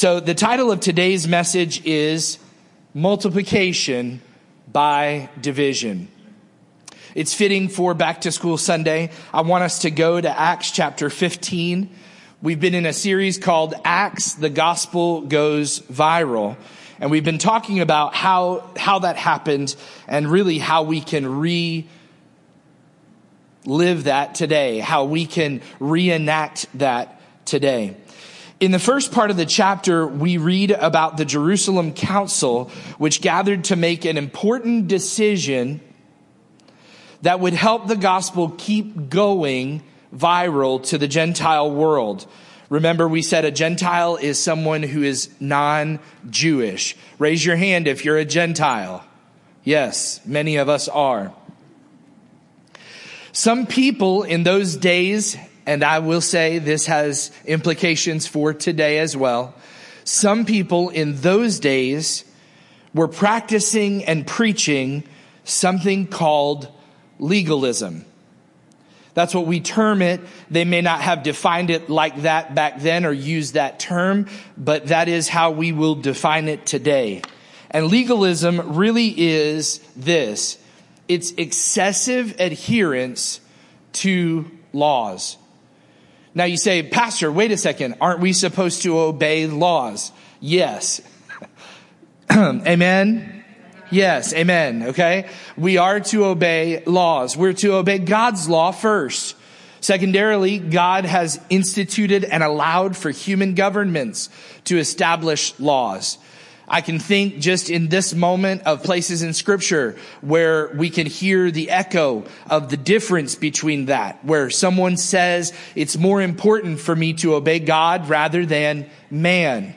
So the title of today's message is Multiplication by Division. It's fitting for back to school Sunday. I want us to go to Acts chapter 15. We've been in a series called Acts, the Gospel Goes Viral. And we've been talking about how, how that happened and really how we can re live that today, how we can reenact that today. In the first part of the chapter, we read about the Jerusalem Council, which gathered to make an important decision that would help the gospel keep going viral to the Gentile world. Remember, we said a Gentile is someone who is non-Jewish. Raise your hand if you're a Gentile. Yes, many of us are. Some people in those days and I will say this has implications for today as well. Some people in those days were practicing and preaching something called legalism. That's what we term it. They may not have defined it like that back then or used that term, but that is how we will define it today. And legalism really is this. It's excessive adherence to laws. Now you say, Pastor, wait a second. Aren't we supposed to obey laws? Yes. amen. Yes, amen. Okay. We are to obey laws. We're to obey God's law first. Secondarily, God has instituted and allowed for human governments to establish laws. I can think just in this moment of places in scripture where we can hear the echo of the difference between that, where someone says it's more important for me to obey God rather than man.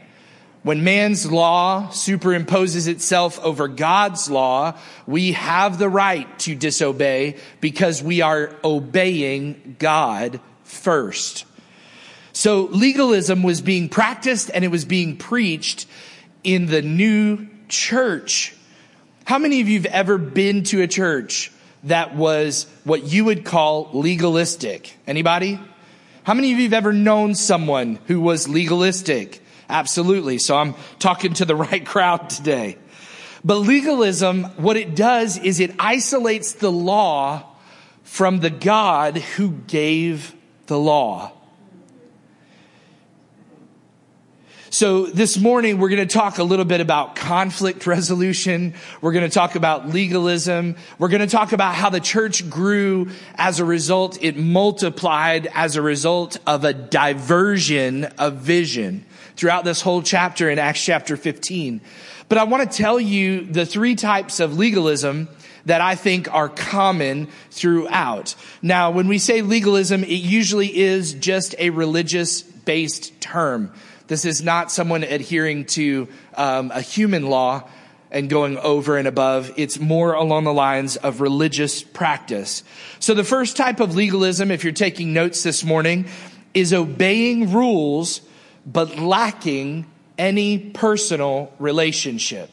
When man's law superimposes itself over God's law, we have the right to disobey because we are obeying God first. So legalism was being practiced and it was being preached in the new church. How many of you have ever been to a church that was what you would call legalistic? Anybody? How many of you have ever known someone who was legalistic? Absolutely. So I'm talking to the right crowd today. But legalism, what it does is it isolates the law from the God who gave the law. So this morning we're going to talk a little bit about conflict resolution. We're going to talk about legalism. We're going to talk about how the church grew as a result. It multiplied as a result of a diversion of vision throughout this whole chapter in Acts chapter 15. But I want to tell you the three types of legalism that I think are common throughout. Now, when we say legalism, it usually is just a religious based term. This is not someone adhering to um, a human law and going over and above. It's more along the lines of religious practice. So the first type of legalism, if you're taking notes this morning, is obeying rules, but lacking any personal relationship.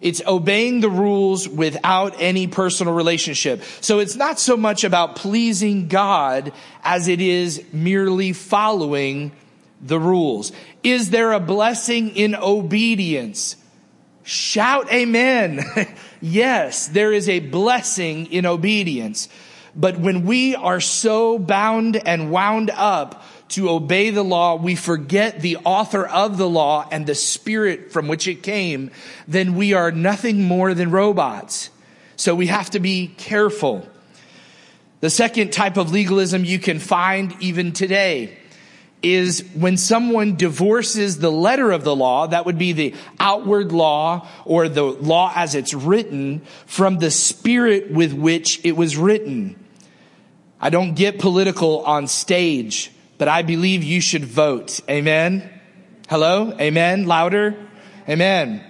It's obeying the rules without any personal relationship. So it's not so much about pleasing God as it is merely following the rules. Is there a blessing in obedience? Shout amen. yes, there is a blessing in obedience. But when we are so bound and wound up to obey the law, we forget the author of the law and the spirit from which it came, then we are nothing more than robots. So we have to be careful. The second type of legalism you can find even today is when someone divorces the letter of the law, that would be the outward law or the law as it's written from the spirit with which it was written. I don't get political on stage, but I believe you should vote. Amen. Hello? Amen. Louder. Amen.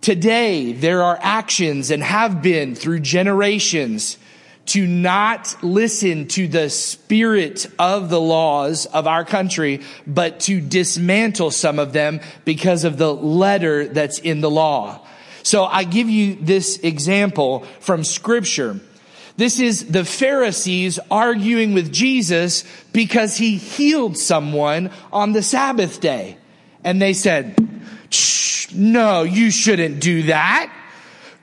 Today, there are actions and have been through generations to not listen to the spirit of the laws of our country, but to dismantle some of them because of the letter that's in the law. So I give you this example from scripture. This is the Pharisees arguing with Jesus because he healed someone on the Sabbath day. And they said, no, you shouldn't do that.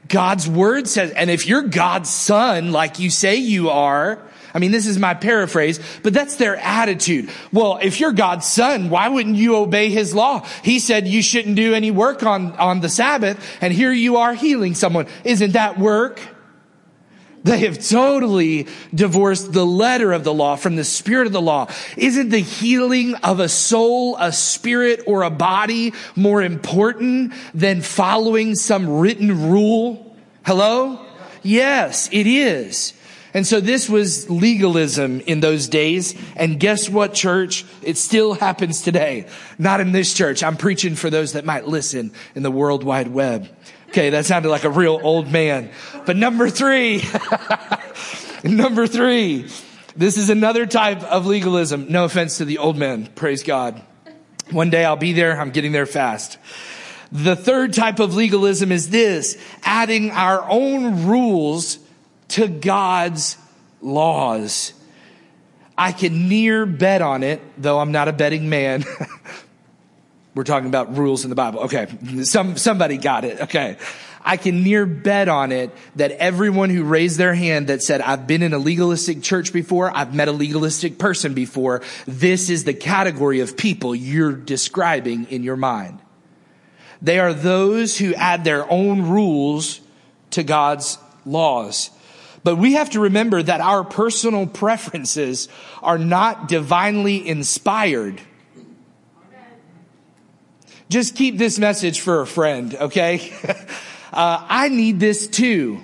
God's word says, and if you're God's son, like you say you are, I mean, this is my paraphrase, but that's their attitude. Well, if you're God's son, why wouldn't you obey his law? He said you shouldn't do any work on, on the Sabbath, and here you are healing someone. Isn't that work? They have totally divorced the letter of the law from the spirit of the law. Isn't the healing of a soul, a spirit, or a body more important than following some written rule? Hello? Yes, it is. And so this was legalism in those days. And guess what, church? It still happens today. Not in this church. I'm preaching for those that might listen in the World Wide Web. Okay, that sounded like a real old man. But number three, number three, this is another type of legalism. No offense to the old men. Praise God. One day I'll be there. I'm getting there fast. The third type of legalism is this, adding our own rules to God's laws. I can near bet on it, though I'm not a betting man. We're talking about rules in the Bible. Okay. Some, somebody got it. Okay. I can near bet on it that everyone who raised their hand that said, I've been in a legalistic church before, I've met a legalistic person before, this is the category of people you're describing in your mind. They are those who add their own rules to God's laws. But we have to remember that our personal preferences are not divinely inspired. Just keep this message for a friend, okay? uh, I need this too.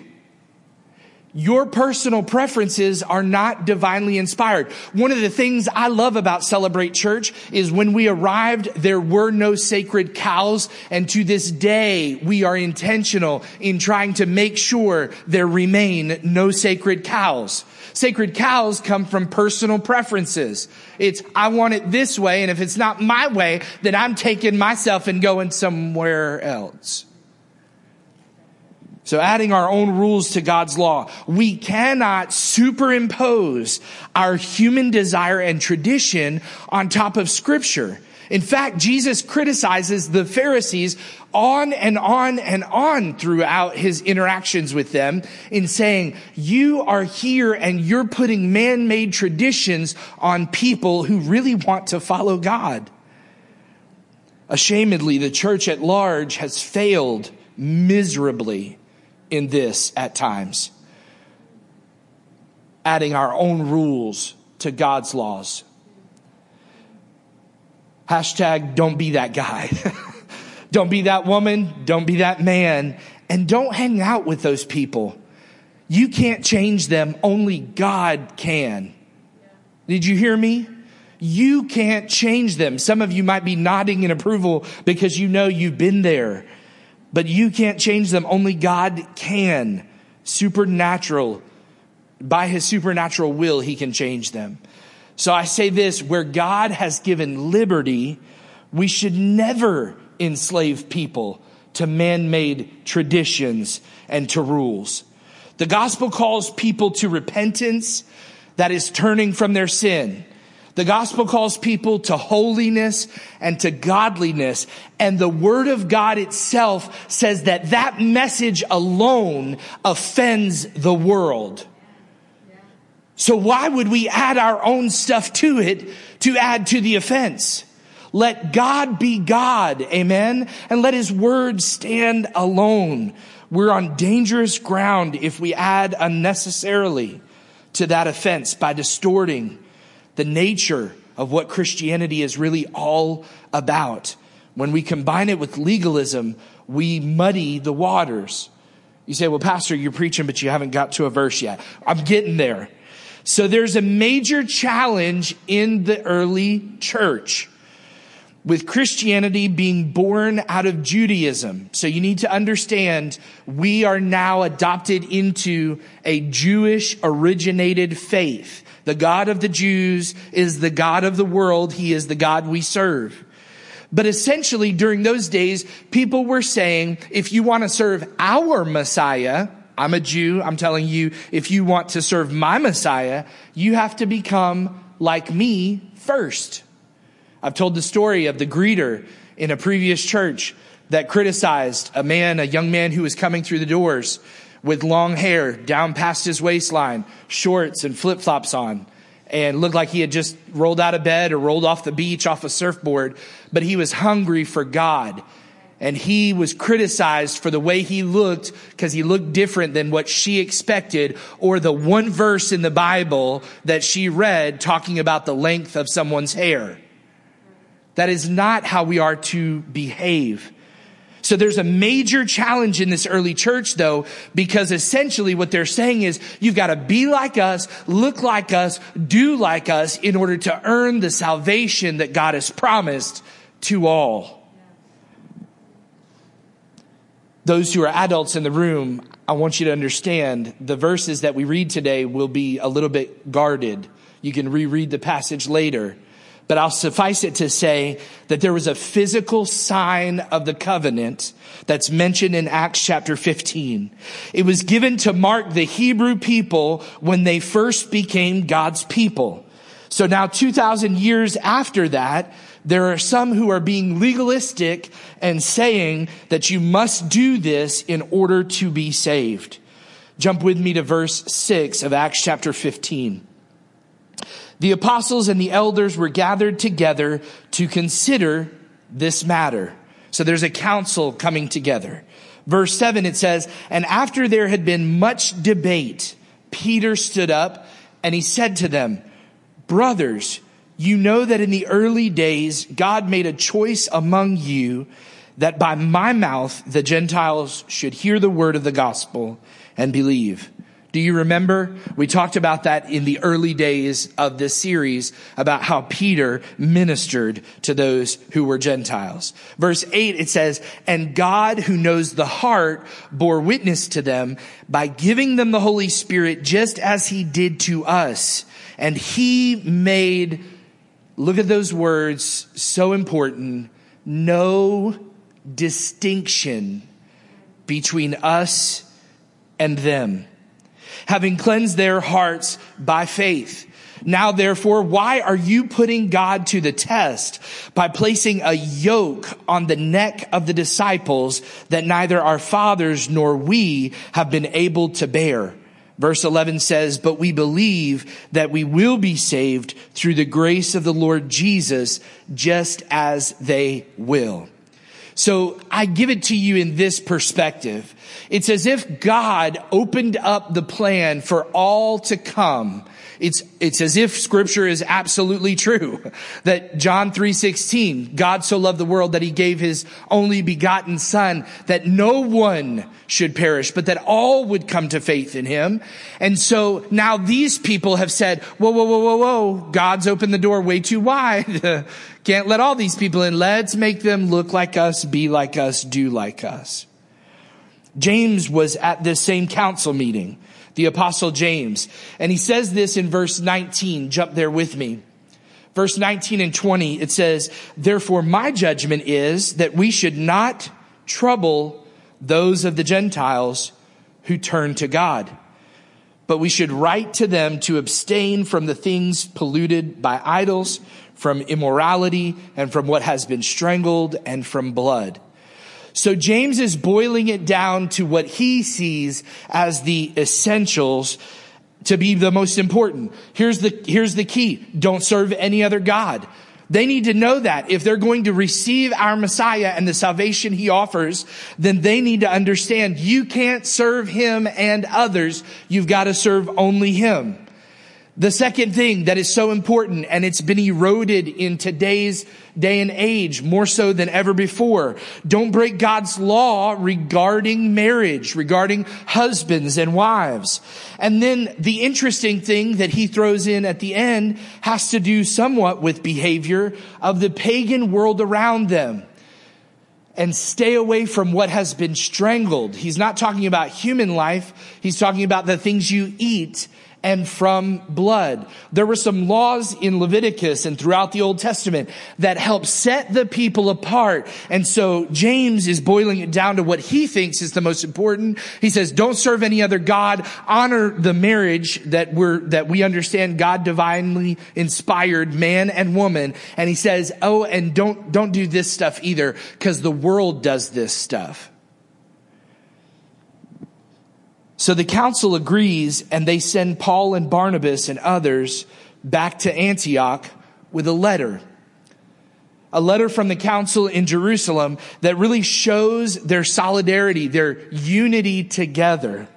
Your personal preferences are not divinely inspired. One of the things I love about Celebrate Church is when we arrived, there were no sacred cows. And to this day, we are intentional in trying to make sure there remain no sacred cows. Sacred cows come from personal preferences. It's, I want it this way, and if it's not my way, then I'm taking myself and going somewhere else. So adding our own rules to God's law, we cannot superimpose our human desire and tradition on top of scripture. In fact, Jesus criticizes the Pharisees on and on and on throughout his interactions with them in saying, you are here and you're putting man-made traditions on people who really want to follow God. Ashamedly, the church at large has failed miserably in this at times. Adding our own rules to God's laws. Hashtag don't be that guy. don't be that woman. Don't be that man. And don't hang out with those people. You can't change them. Only God can. Did you hear me? You can't change them. Some of you might be nodding in approval because you know you've been there, but you can't change them. Only God can. Supernatural. By his supernatural will, he can change them. So I say this, where God has given liberty, we should never enslave people to man-made traditions and to rules. The gospel calls people to repentance that is turning from their sin. The gospel calls people to holiness and to godliness. And the word of God itself says that that message alone offends the world. So why would we add our own stuff to it to add to the offense? Let God be God. Amen. And let his word stand alone. We're on dangerous ground if we add unnecessarily to that offense by distorting the nature of what Christianity is really all about. When we combine it with legalism, we muddy the waters. You say, well, pastor, you're preaching, but you haven't got to a verse yet. I'm getting there. So there's a major challenge in the early church with Christianity being born out of Judaism. So you need to understand we are now adopted into a Jewish originated faith. The God of the Jews is the God of the world. He is the God we serve. But essentially during those days, people were saying, if you want to serve our Messiah, I'm a Jew. I'm telling you, if you want to serve my Messiah, you have to become like me first. I've told the story of the greeter in a previous church that criticized a man, a young man who was coming through the doors with long hair down past his waistline, shorts and flip flops on, and looked like he had just rolled out of bed or rolled off the beach off a surfboard, but he was hungry for God. And he was criticized for the way he looked because he looked different than what she expected or the one verse in the Bible that she read talking about the length of someone's hair. That is not how we are to behave. So there's a major challenge in this early church though, because essentially what they're saying is you've got to be like us, look like us, do like us in order to earn the salvation that God has promised to all. Those who are adults in the room, I want you to understand the verses that we read today will be a little bit guarded. You can reread the passage later. But I'll suffice it to say that there was a physical sign of the covenant that's mentioned in Acts chapter 15. It was given to mark the Hebrew people when they first became God's people. So now 2000 years after that, there are some who are being legalistic and saying that you must do this in order to be saved. Jump with me to verse 6 of Acts chapter 15 the apostles and the elders were gathered together to consider this matter. So there's a council coming together. Verse seven, it says, and after there had been much debate, Peter stood up and he said to them, brothers, you know that in the early days, God made a choice among you that by my mouth, the Gentiles should hear the word of the gospel and believe. Do you remember? We talked about that in the early days of this series about how Peter ministered to those who were Gentiles. Verse 8, it says, And God who knows the heart bore witness to them by giving them the Holy Spirit just as he did to us. And he made, look at those words, so important, no distinction between us and them having cleansed their hearts by faith. Now therefore, why are you putting God to the test by placing a yoke on the neck of the disciples that neither our fathers nor we have been able to bear? Verse 11 says, but we believe that we will be saved through the grace of the Lord Jesus, just as they will. So I give it to you in this perspective. It's as if God opened up the plan for all to come. It's, it's as if scripture is absolutely true. That John 3.16, God so loved the world that he gave his only begotten son that no one should perish, but that all would come to faith in him. And so now these people have said, whoa, whoa, whoa, whoa, whoa, God's opened the door way too wide. Can't let all these people in. Let's make them look like us, be like us, do like us. James was at this same council meeting, the apostle James, and he says this in verse 19. Jump there with me. Verse 19 and 20, it says, Therefore my judgment is that we should not trouble those of the Gentiles who turn to God, but we should write to them to abstain from the things polluted by idols, from immorality and from what has been strangled and from blood. So James is boiling it down to what he sees as the essentials to be the most important. Here's the, here's the key. Don't serve any other God. They need to know that if they're going to receive our Messiah and the salvation he offers, then they need to understand you can't serve him and others. You've got to serve only him. The second thing that is so important, and it's been eroded in today's day and age more so than ever before. Don't break God's law regarding marriage, regarding husbands and wives. And then the interesting thing that he throws in at the end has to do somewhat with behavior of the pagan world around them and stay away from what has been strangled. He's not talking about human life. He's talking about the things you eat and from blood. There were some laws in Leviticus and throughout the Old Testament that help set the people apart. And so James is boiling it down to what he thinks is the most important. He says, don't serve any other God. Honor the marriage that we're, that we understand God divinely inspired man and woman. And he says, oh, and don't, don't do this stuff either because the world does this stuff. So the council agrees and they send Paul and Barnabas and others back to Antioch with a letter. A letter from the council in Jerusalem that really shows their solidarity, their unity together.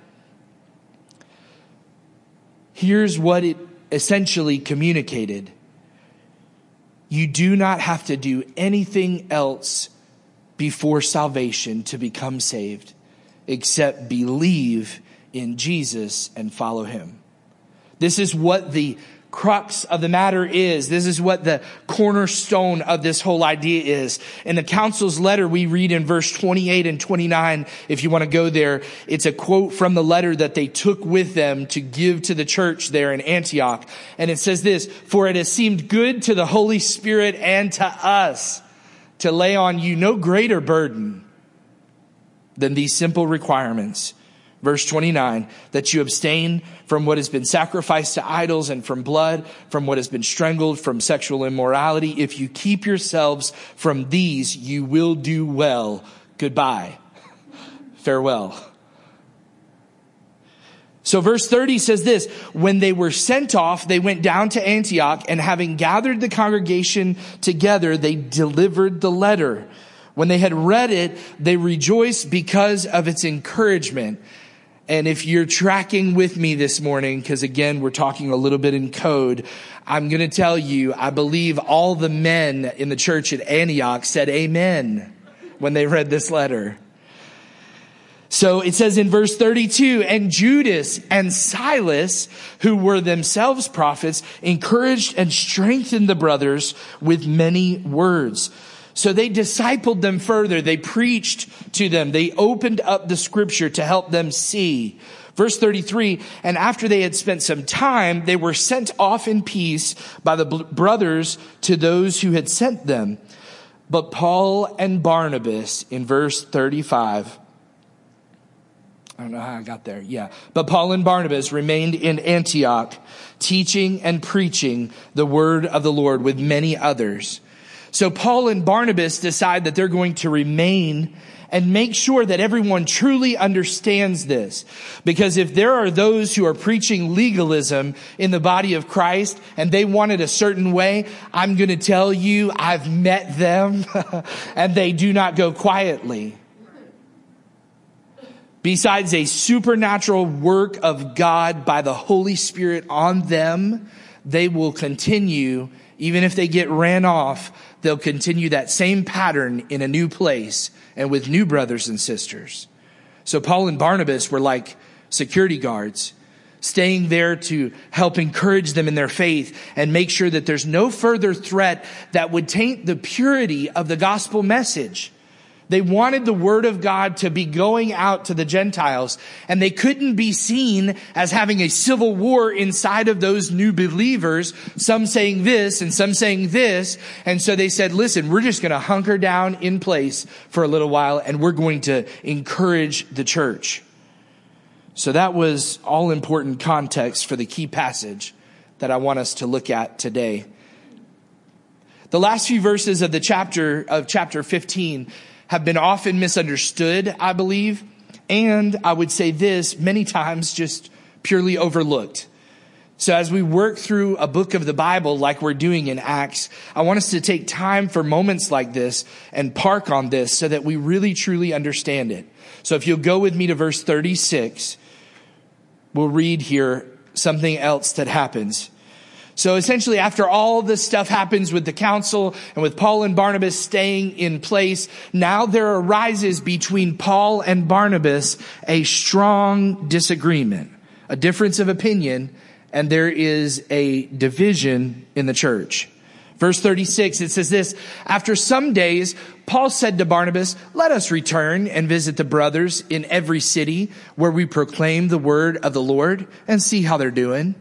Here's what it essentially communicated. You do not have to do anything else before salvation to become saved except believe in Jesus and follow him. This is what the crux of the matter is. This is what the cornerstone of this whole idea is. In the council's letter, we read in verse 28 and 29, if you want to go there, it's a quote from the letter that they took with them to give to the church there in Antioch. And it says this, for it has seemed good to the Holy Spirit and to us to lay on you no greater burden than these simple requirements Verse 29, that you abstain from what has been sacrificed to idols and from blood, from what has been strangled, from sexual immorality. If you keep yourselves from these, you will do well. Goodbye. Farewell. So verse 30 says this, when they were sent off, they went down to Antioch and having gathered the congregation together, they delivered the letter. When they had read it, they rejoiced because of its encouragement. And if you're tracking with me this morning, because again, we're talking a little bit in code, I'm going to tell you, I believe all the men in the church at Antioch said amen when they read this letter. So it says in verse 32, and Judas and Silas, who were themselves prophets, encouraged and strengthened the brothers with many words. So they discipled them further. They preached to them. They opened up the scripture to help them see. Verse 33, and after they had spent some time, they were sent off in peace by the brothers to those who had sent them. But Paul and Barnabas in verse 35, I don't know how I got there. Yeah. But Paul and Barnabas remained in Antioch, teaching and preaching the word of the Lord with many others. So Paul and Barnabas decide that they're going to remain and make sure that everyone truly understands this. Because if there are those who are preaching legalism in the body of Christ and they want it a certain way, I'm going to tell you, I've met them and they do not go quietly. Besides a supernatural work of God by the Holy Spirit on them, they will continue, even if they get ran off, they'll continue that same pattern in a new place and with new brothers and sisters. So Paul and Barnabas were like security guards, staying there to help encourage them in their faith and make sure that there's no further threat that would taint the purity of the gospel message. They wanted the word of God to be going out to the Gentiles and they couldn't be seen as having a civil war inside of those new believers, some saying this and some saying this. And so they said, listen, we're just going to hunker down in place for a little while and we're going to encourage the church. So that was all important context for the key passage that I want us to look at today. The last few verses of the chapter of chapter 15 have been often misunderstood, I believe. And I would say this many times just purely overlooked. So as we work through a book of the Bible like we're doing in Acts, I want us to take time for moments like this and park on this so that we really truly understand it. So if you'll go with me to verse 36, we'll read here something else that happens. So essentially, after all this stuff happens with the council and with Paul and Barnabas staying in place, now there arises between Paul and Barnabas a strong disagreement, a difference of opinion, and there is a division in the church. Verse 36, it says this, after some days, Paul said to Barnabas, let us return and visit the brothers in every city where we proclaim the word of the Lord and see how they're doing.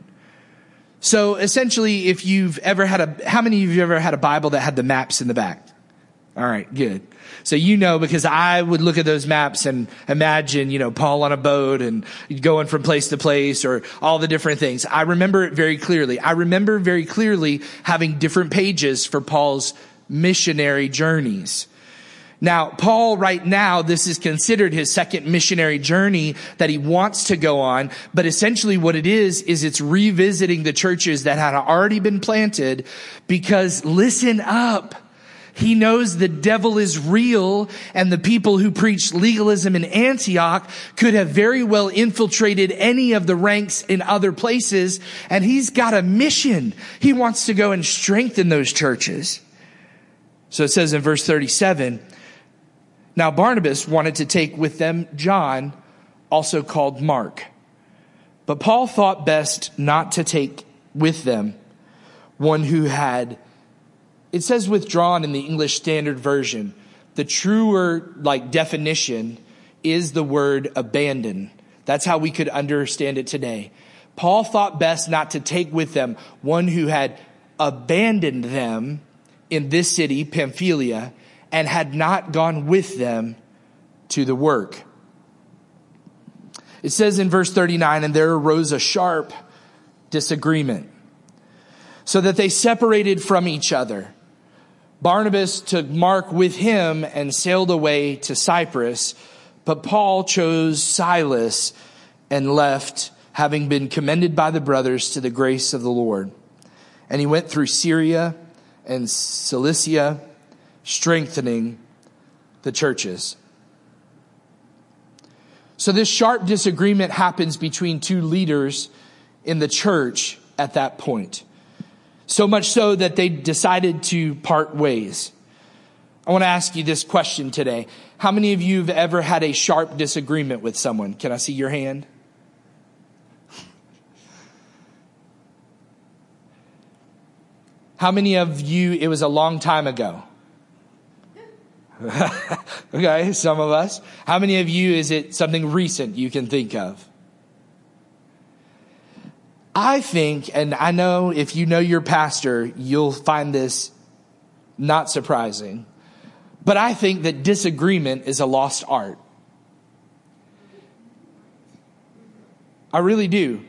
So essentially, if you've ever had a, how many of you ever had a Bible that had the maps in the back? All right, good. So you know, because I would look at those maps and imagine, you know, Paul on a boat and going from place to place or all the different things. I remember it very clearly. I remember very clearly having different pages for Paul's missionary journeys. Now, Paul right now, this is considered his second missionary journey that he wants to go on. But essentially what it is, is it's revisiting the churches that had already been planted because listen up. He knows the devil is real and the people who preached legalism in Antioch could have very well infiltrated any of the ranks in other places. And he's got a mission. He wants to go and strengthen those churches. So it says in verse 37, now Barnabas wanted to take with them John, also called Mark. But Paul thought best not to take with them one who had it says withdrawn in the English Standard Version. The truer, like, definition is the word abandon. That's how we could understand it today. Paul thought best not to take with them one who had abandoned them in this city, Pamphylia, and had not gone with them to the work. It says in verse 39, and there arose a sharp disagreement so that they separated from each other. Barnabas took Mark with him and sailed away to Cyprus, but Paul chose Silas and left, having been commended by the brothers to the grace of the Lord. And he went through Syria and Cilicia, strengthening the churches. So this sharp disagreement happens between two leaders in the church at that point. So much so that they decided to part ways. I want to ask you this question today. How many of you have ever had a sharp disagreement with someone? Can I see your hand? How many of you, it was a long time ago? okay, some of us. How many of you is it something recent you can think of? I think, and I know if you know your pastor, you'll find this not surprising, but I think that disagreement is a lost art. I really do.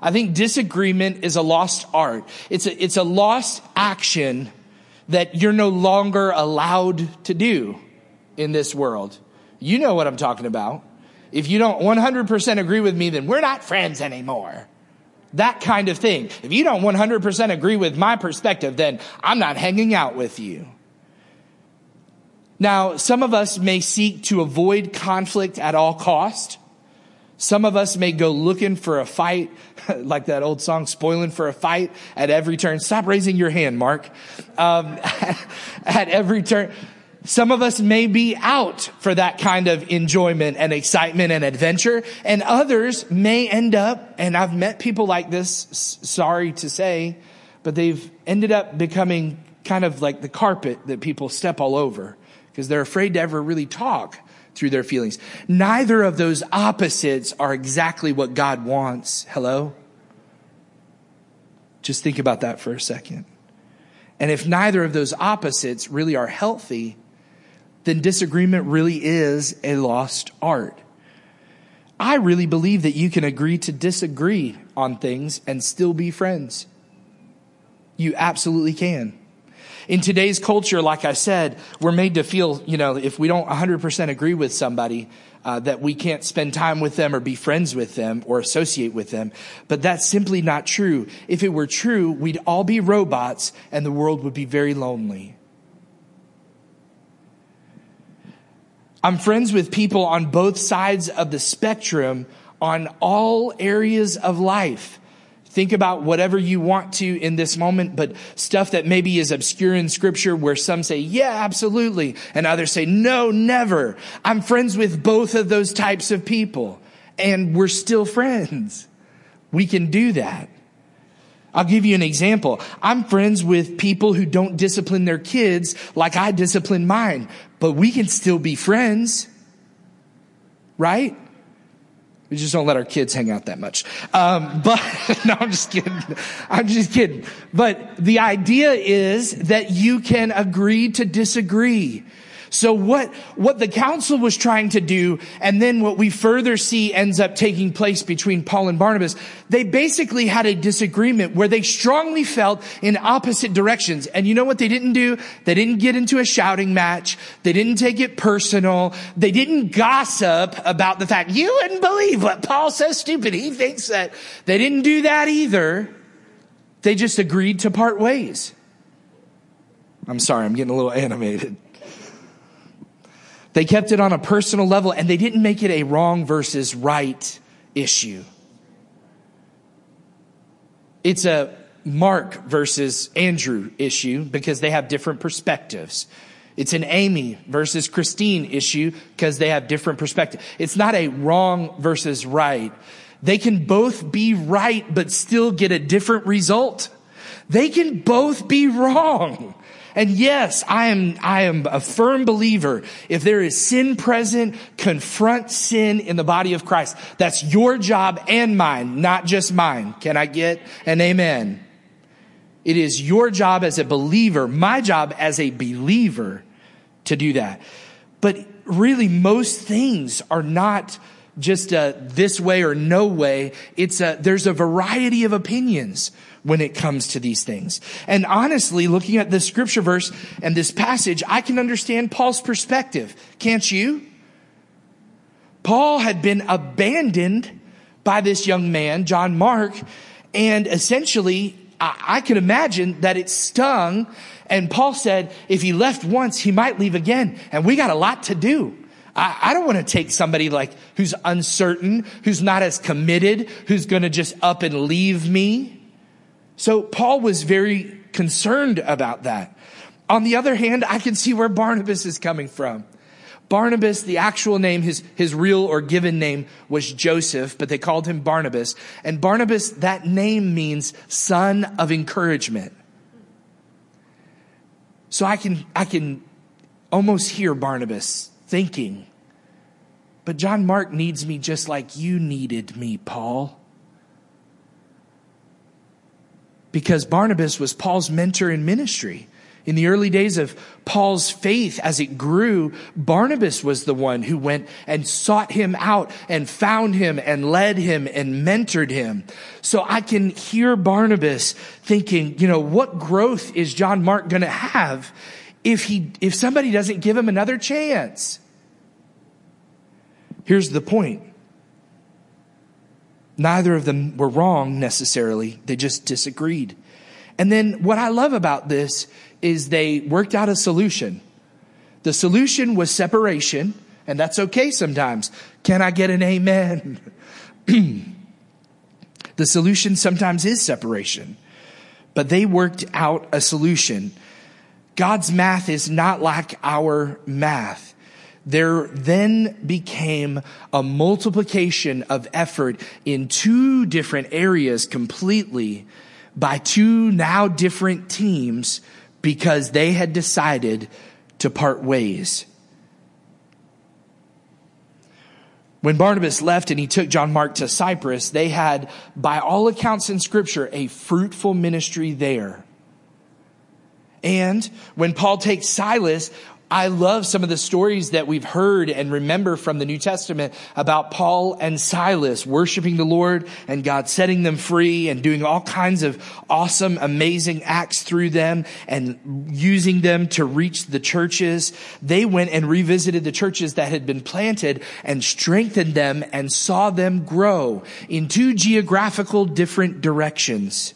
I think disagreement is a lost art. It's a, it's a lost action that you're no longer allowed to do in this world. You know what I'm talking about. If you don't 100% agree with me, then we're not friends anymore. That kind of thing. If you don't 100% agree with my perspective, then I'm not hanging out with you. Now, some of us may seek to avoid conflict at all cost. Some of us may go looking for a fight, like that old song, spoiling for a fight at every turn. Stop raising your hand, Mark. Um, at every turn. Some of us may be out for that kind of enjoyment and excitement and adventure, and others may end up, and I've met people like this, sorry to say, but they've ended up becoming kind of like the carpet that people step all over because they're afraid to ever really talk through their feelings. Neither of those opposites are exactly what God wants. Hello? Just think about that for a second. And if neither of those opposites really are healthy, then disagreement really is a lost art. I really believe that you can agree to disagree on things and still be friends. You absolutely can. In today's culture, like I said, we're made to feel, you know, if we don't 100% agree with somebody, uh, that we can't spend time with them or be friends with them or associate with them. But that's simply not true. If it were true, we'd all be robots and the world would be very lonely. I'm friends with people on both sides of the spectrum on all areas of life. Think about whatever you want to in this moment, but stuff that maybe is obscure in scripture where some say, yeah, absolutely. And others say, no, never. I'm friends with both of those types of people and we're still friends. We can do that. I'll give you an example. I'm friends with people who don't discipline their kids like I discipline mine, but we can still be friends. Right? We just don't let our kids hang out that much. Um, but no, I'm just kidding. I'm just kidding. But the idea is that you can agree to disagree. So what, what the council was trying to do, and then what we further see ends up taking place between Paul and Barnabas, they basically had a disagreement where they strongly felt in opposite directions. And you know what they didn't do? They didn't get into a shouting match. They didn't take it personal. They didn't gossip about the fact, you wouldn't believe what Paul says stupid. He thinks that. They didn't do that either. They just agreed to part ways. I'm sorry, I'm getting a little animated. They kept it on a personal level and they didn't make it a wrong versus right issue. It's a Mark versus Andrew issue because they have different perspectives. It's an Amy versus Christine issue because they have different perspectives. It's not a wrong versus right. They can both be right, but still get a different result. They can both be wrong. And yes, I am, I am a firm believer. If there is sin present, confront sin in the body of Christ. That's your job and mine, not just mine. Can I get an amen? It is your job as a believer, my job as a believer to do that. But really, most things are not just a this way or no way. It's a, there's a variety of opinions when it comes to these things. And honestly, looking at this scripture verse and this passage, I can understand Paul's perspective. Can't you? Paul had been abandoned by this young man, John Mark, and essentially, I, I can imagine that it stung. And Paul said, if he left once, he might leave again. And we got a lot to do. I, I don't want to take somebody like who's uncertain, who's not as committed, who's going to just up and leave me. So Paul was very concerned about that. On the other hand, I can see where Barnabas is coming from. Barnabas, the actual name, his, his real or given name was Joseph, but they called him Barnabas. And Barnabas, that name means son of encouragement. So I can, I can almost hear Barnabas thinking, but John Mark needs me just like you needed me, Paul. Because Barnabas was Paul's mentor in ministry. In the early days of Paul's faith, as it grew, Barnabas was the one who went and sought him out and found him and led him and mentored him. So I can hear Barnabas thinking, you know, what growth is John Mark going to have if he, if somebody doesn't give him another chance? Here's the point. Neither of them were wrong necessarily. They just disagreed. And then what I love about this is they worked out a solution. The solution was separation, and that's okay sometimes. Can I get an amen? the solution sometimes is separation, but they worked out a solution. God's math is not like our math there then became a multiplication of effort in two different areas completely by two now different teams because they had decided to part ways. When Barnabas left and he took John Mark to Cyprus, they had, by all accounts in scripture, a fruitful ministry there. And when Paul takes Silas, I love some of the stories that we've heard and remember from the New Testament about Paul and Silas worshiping the Lord and God setting them free and doing all kinds of awesome, amazing acts through them and using them to reach the churches. They went and revisited the churches that had been planted and strengthened them and saw them grow in two geographical different directions.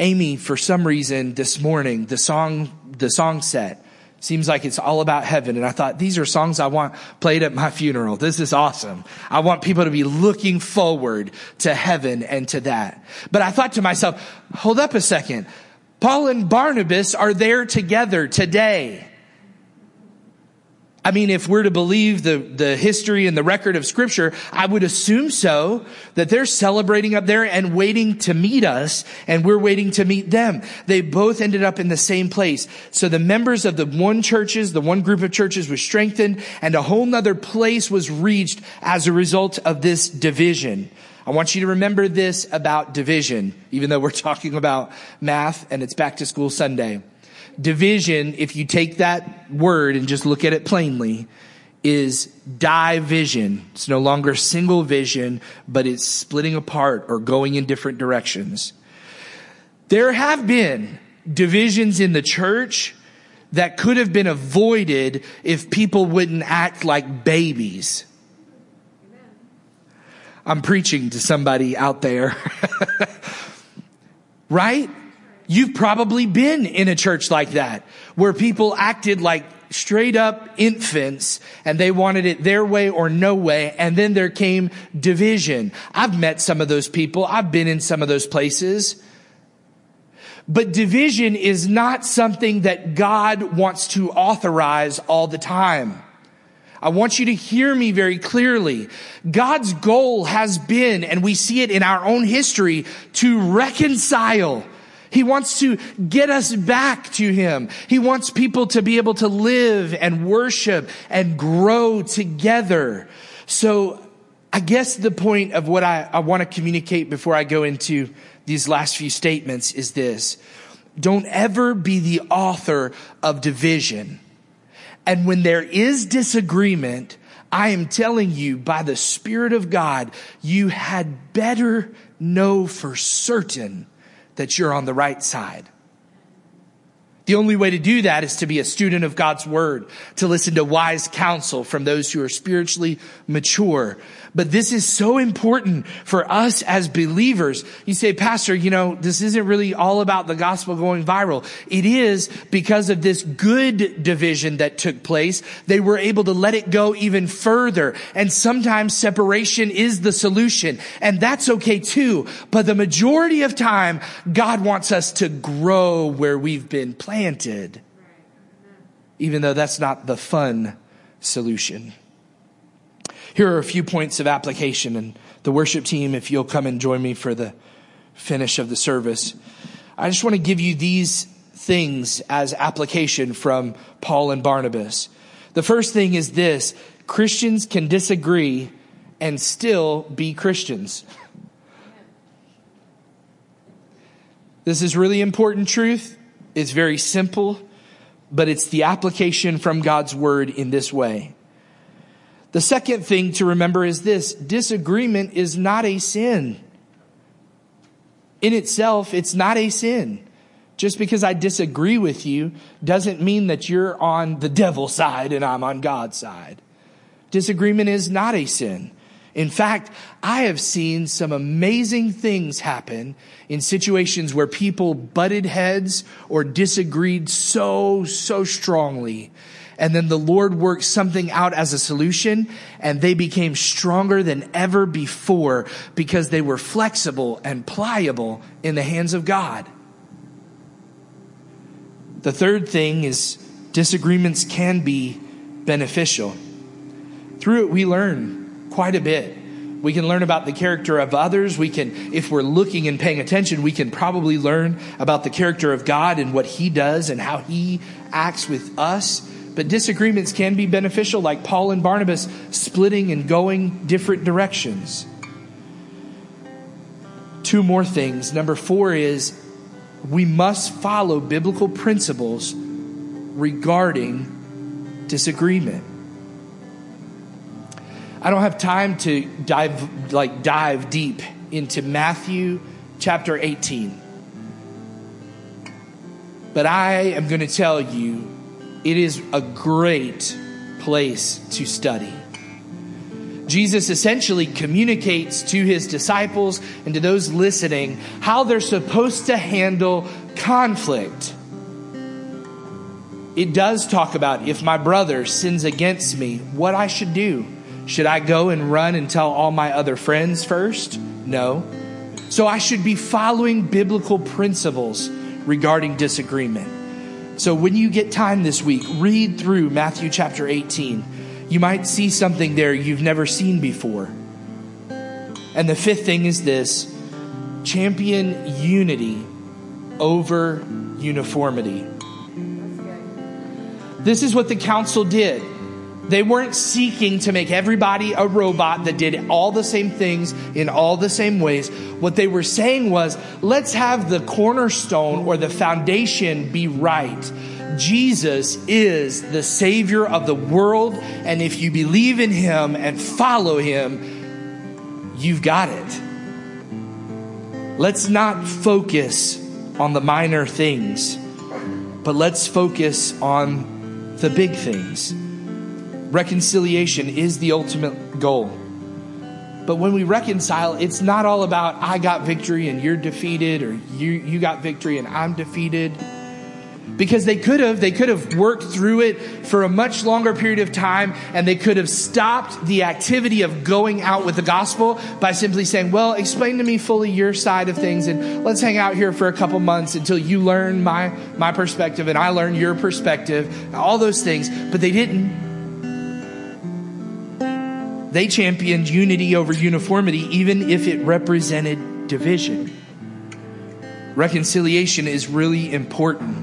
Amy, for some reason this morning, the song, the song set seems like it's all about heaven. And I thought, these are songs I want played at my funeral. This is awesome. I want people to be looking forward to heaven and to that. But I thought to myself, hold up a second. Paul and Barnabas are there together today. I mean, if we're to believe the, the history and the record of scripture, I would assume so, that they're celebrating up there and waiting to meet us, and we're waiting to meet them. They both ended up in the same place. So the members of the one churches, the one group of churches was strengthened, and a whole nother place was reached as a result of this division. I want you to remember this about division, even though we're talking about math and it's back to school Sunday. Division, if you take that word and just look at it plainly, is division. It's no longer single vision, but it's splitting apart or going in different directions. There have been divisions in the church that could have been avoided if people wouldn't act like babies. I'm preaching to somebody out there. right? You've probably been in a church like that where people acted like straight up infants and they wanted it their way or no way. And then there came division. I've met some of those people. I've been in some of those places. But division is not something that God wants to authorize all the time. I want you to hear me very clearly. God's goal has been, and we see it in our own history, to reconcile. He wants to get us back to Him. He wants people to be able to live and worship and grow together. So I guess the point of what I, I want to communicate before I go into these last few statements is this. Don't ever be the author of division. And when there is disagreement, I am telling you by the Spirit of God, you had better know for certain that you're on the right side. The only way to do that is to be a student of God's word, to listen to wise counsel from those who are spiritually mature, but this is so important for us as believers. You say, Pastor, you know, this isn't really all about the gospel going viral. It is because of this good division that took place. They were able to let it go even further. And sometimes separation is the solution. And that's okay too. But the majority of time, God wants us to grow where we've been planted. Even though that's not the fun solution. Here are a few points of application, and the worship team, if you'll come and join me for the finish of the service. I just want to give you these things as application from Paul and Barnabas. The first thing is this Christians can disagree and still be Christians. This is really important truth. It's very simple, but it's the application from God's word in this way. The second thing to remember is this disagreement is not a sin. In itself, it's not a sin. Just because I disagree with you doesn't mean that you're on the devil's side and I'm on God's side. Disagreement is not a sin. In fact, I have seen some amazing things happen in situations where people butted heads or disagreed so, so strongly and then the Lord worked something out as a solution and they became stronger than ever before because they were flexible and pliable in the hands of God. The third thing is disagreements can be beneficial. Through it, we learn quite a bit. We can learn about the character of others. We can, if we're looking and paying attention, we can probably learn about the character of God and what He does and how He acts with us. But disagreements can be beneficial, like Paul and Barnabas splitting and going different directions. Two more things. Number four is we must follow biblical principles regarding disagreement. I don't have time to dive like dive deep into Matthew chapter 18. But I am going to tell you it is a great place to study. Jesus essentially communicates to his disciples and to those listening how they're supposed to handle conflict. It does talk about if my brother sins against me, what I should do. Should I go and run and tell all my other friends first? No. So I should be following biblical principles regarding disagreement. So when you get time this week, read through Matthew chapter 18. You might see something there you've never seen before. And the fifth thing is this champion unity over uniformity. This is what the council did. They weren't seeking to make everybody a robot that did all the same things in all the same ways. What they were saying was, let's have the cornerstone or the foundation be right. Jesus is the Savior of the world, and if you believe in Him and follow Him, you've got it. Let's not focus on the minor things, but let's focus on the big things. Reconciliation is the ultimate goal. But when we reconcile, it's not all about I got victory and you're defeated, or you, you got victory and I'm defeated. Because they could have, they could have worked through it for a much longer period of time and they could have stopped the activity of going out with the gospel by simply saying, well, explain to me fully your side of things and let's hang out here for a couple months until you learn my, my perspective and I learn your perspective, all those things. But they didn't. They championed unity over uniformity, even if it represented division. Reconciliation is really important.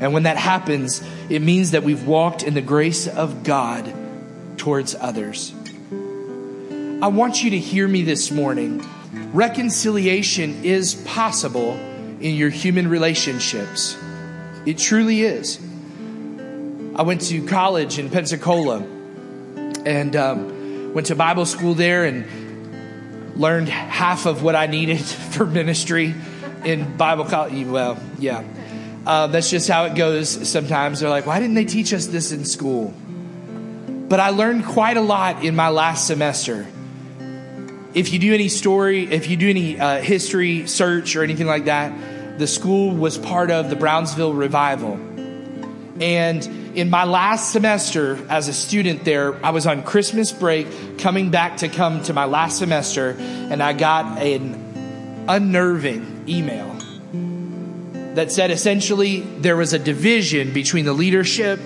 And when that happens, it means that we've walked in the grace of God towards others. I want you to hear me this morning. Reconciliation is possible in your human relationships. It truly is. I went to college in Pensacola and um, went to Bible school there and learned half of what I needed for ministry in Bible college. Well, yeah. Uh, that's just how it goes sometimes. They're like, why didn't they teach us this in school? But I learned quite a lot in my last semester. If you do any story, if you do any uh, history search or anything like that, the school was part of the Brownsville revival. And in my last semester as a student there, I was on Christmas break coming back to come to my last semester, and I got an unnerving email that said essentially there was a division between the leadership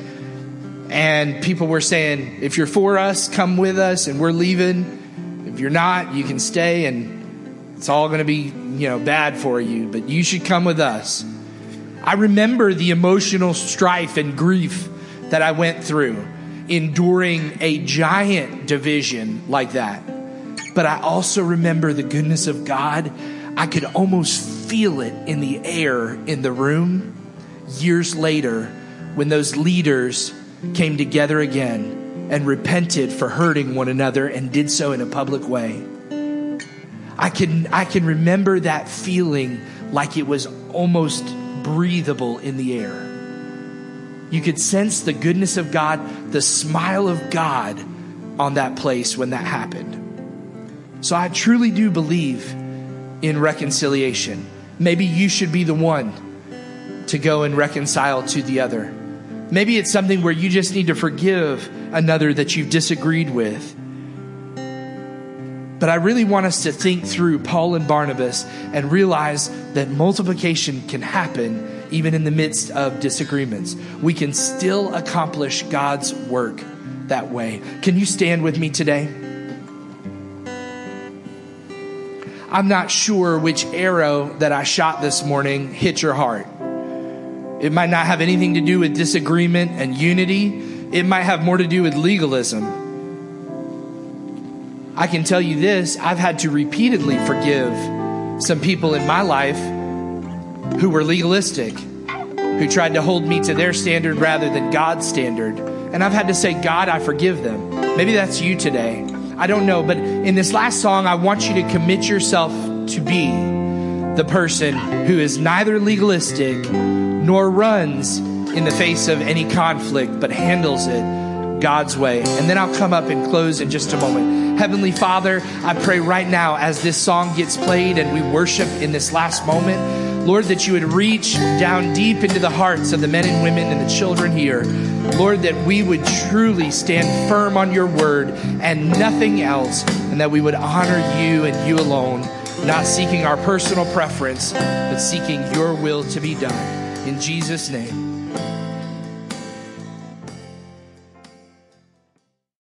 and people were saying, if you're for us, come with us, and we're leaving. If you're not, you can stay, and it's all going to be, you know, bad for you, but you should come with us. I remember the emotional strife and grief that I went through enduring a giant division like that. But I also remember the goodness of God. I could almost feel it in the air in the room years later when those leaders came together again and repented for hurting one another and did so in a public way. I can, I can remember that feeling like it was almost breathable in the air. You could sense the goodness of God, the smile of God on that place when that happened. So I truly do believe in reconciliation. Maybe you should be the one to go and reconcile to the other. Maybe it's something where you just need to forgive another that you've disagreed with. But I really want us to think through Paul and Barnabas and realize that multiplication can happen even in the midst of disagreements. We can still accomplish God's work that way. Can you stand with me today? I'm not sure which arrow that I shot this morning hit your heart. It might not have anything to do with disagreement and unity, it might have more to do with legalism. I can tell you this I've had to repeatedly forgive some people in my life who were legalistic, who tried to hold me to their standard rather than God's standard. And I've had to say, God, I forgive them. Maybe that's you today. I don't know. But in this last song, I want you to commit yourself to be the person who is neither legalistic nor runs in the face of any conflict, but handles it God's way. And then I'll come up and close in just a moment. Heavenly Father, I pray right now as this song gets played and we worship in this last moment Lord, that you would reach down deep into the hearts of the men and women and the children here. Lord, that we would truly stand firm on your word and nothing else, and that we would honor you and you alone, not seeking our personal preference, but seeking your will to be done. In Jesus' name.